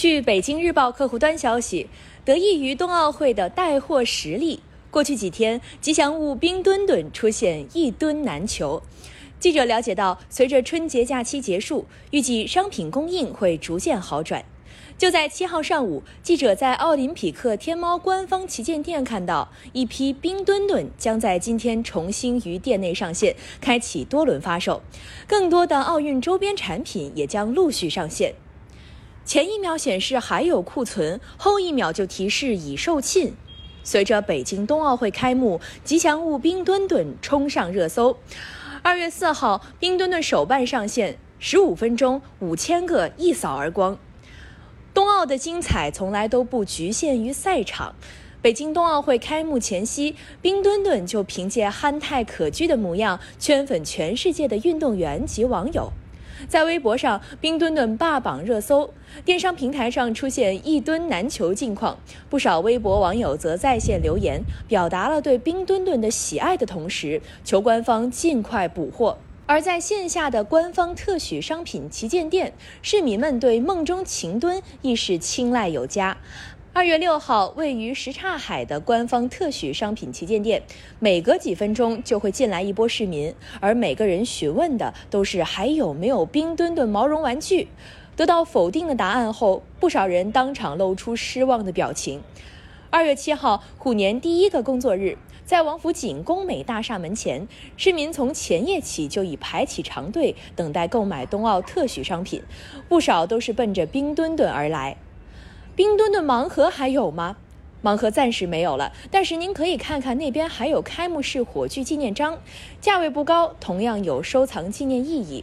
据北京日报客户端消息，得益于冬奥会的带货实力，过去几天吉祥物冰墩墩出现一吨难求。记者了解到，随着春节假期结束，预计商品供应会逐渐好转。就在七号上午，记者在奥林匹克天猫官方旗舰店看到，一批冰墩墩将在今天重新于店内上线，开启多轮发售。更多的奥运周边产品也将陆续上线。前一秒显示还有库存，后一秒就提示已售罄。随着北京冬奥会开幕，吉祥物冰墩墩冲上热搜。二月四号，冰墩墩手办上线，十五分钟五千个一扫而光。冬奥的精彩从来都不局限于赛场。北京冬奥会开幕前夕，冰墩墩就凭借憨态可掬的模样圈粉全世界的运动员及网友。在微博上，冰墩墩霸榜热搜，电商平台上出现一吨难求境况。不少微博网友则在线留言，表达了对冰墩墩的喜爱的同时，求官方尽快补货。而在线下的官方特许商品旗舰店，市民们对梦中情墩亦是青睐有加。二月六号，位于什刹海的官方特许商品旗舰店，每隔几分钟就会进来一波市民，而每个人询问的都是还有没有冰墩墩毛绒玩具。得到否定的答案后，不少人当场露出失望的表情。二月七号，虎年第一个工作日，在王府井工美大厦门前，市民从前夜起就已排起长队，等待购买冬奥特许商品，不少都是奔着冰墩墩而来。冰墩墩盲盒还有吗？盲盒暂时没有了，但是您可以看看那边还有开幕式火炬纪念章，价位不高，同样有收藏纪念意义。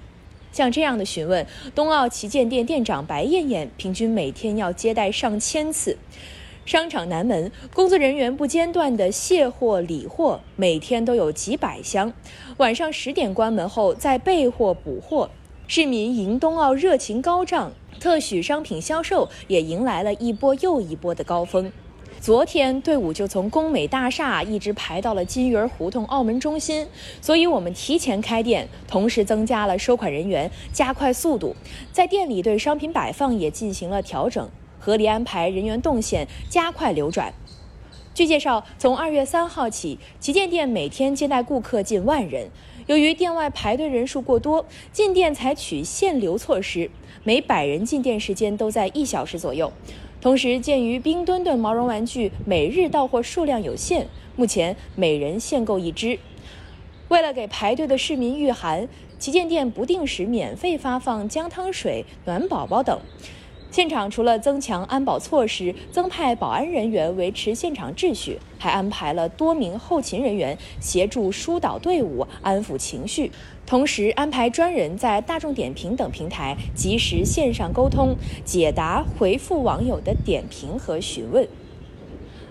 像这样的询问，冬奥旗舰店店长白艳艳平均每天要接待上千次。商场南门工作人员不间断的卸货理货，每天都有几百箱。晚上十点关门后再备货补货，市民迎冬奥热情高涨。特许商品销售也迎来了一波又一波的高峰。昨天队伍就从工美大厦一直排到了金鱼儿胡同澳门中心，所以我们提前开店，同时增加了收款人员，加快速度，在店里对商品摆放也进行了调整，合理安排人员动线，加快流转。据介绍，从二月三号起，旗舰店每天接待顾客近万人。由于店外排队人数过多，进店采取限流措施，每百人进店时间都在一小时左右。同时，鉴于冰墩墩毛绒玩具每日到货数量有限，目前每人限购一只。为了给排队的市民御寒，旗舰店不定时免费发放姜汤水、暖宝宝等。现场除了增强安保措施，增派保安人员维持现场秩序，还安排了多名后勤人员协助疏导队伍、安抚情绪，同时安排专人在大众点评等平台及时线上沟通、解答、回复网友的点评和询问。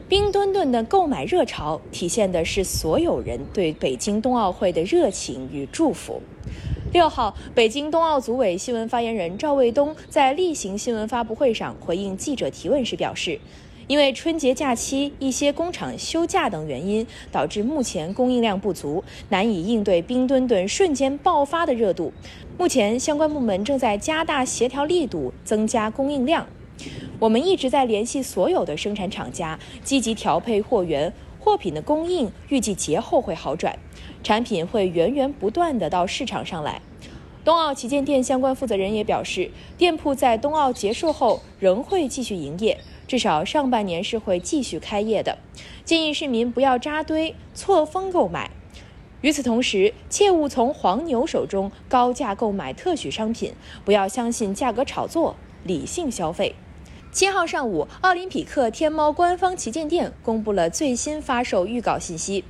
冰墩墩的购买热潮，体现的是所有人对北京冬奥会的热情与祝福。六号，北京冬奥组委新闻发言人赵卫东在例行新闻发布会上回应记者提问时表示，因为春节假期一些工厂休假等原因，导致目前供应量不足，难以应对冰墩墩瞬间爆发的热度。目前相关部门正在加大协调力度，增加供应量。我们一直在联系所有的生产厂家，积极调配货源，货品的供应预计节后会好转，产品会源源不断的到市场上来。冬奥旗舰店相关负责人也表示，店铺在冬奥结束后仍会继续营业，至少上半年是会继续开业的。建议市民不要扎堆错峰购买。与此同时，切勿从黄牛手中高价购买特许商品，不要相信价格炒作，理性消费。七号上午，奥林匹克天猫官方旗舰店公布了最新发售预告信息：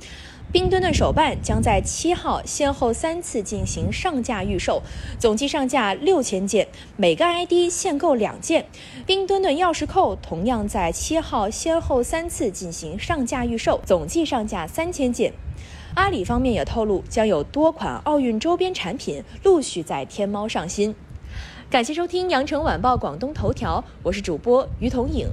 冰墩墩手办将在七号先后三次进行上架预售，总计上架六千件，每个 ID 限购两件。冰墩墩钥匙扣同样在七号先后三次进行上架预售，总计上架三千件。阿里方面也透露，将有多款奥运周边产品陆续在天猫上新。感谢收听羊城晚报广东头条，我是主播于彤颖。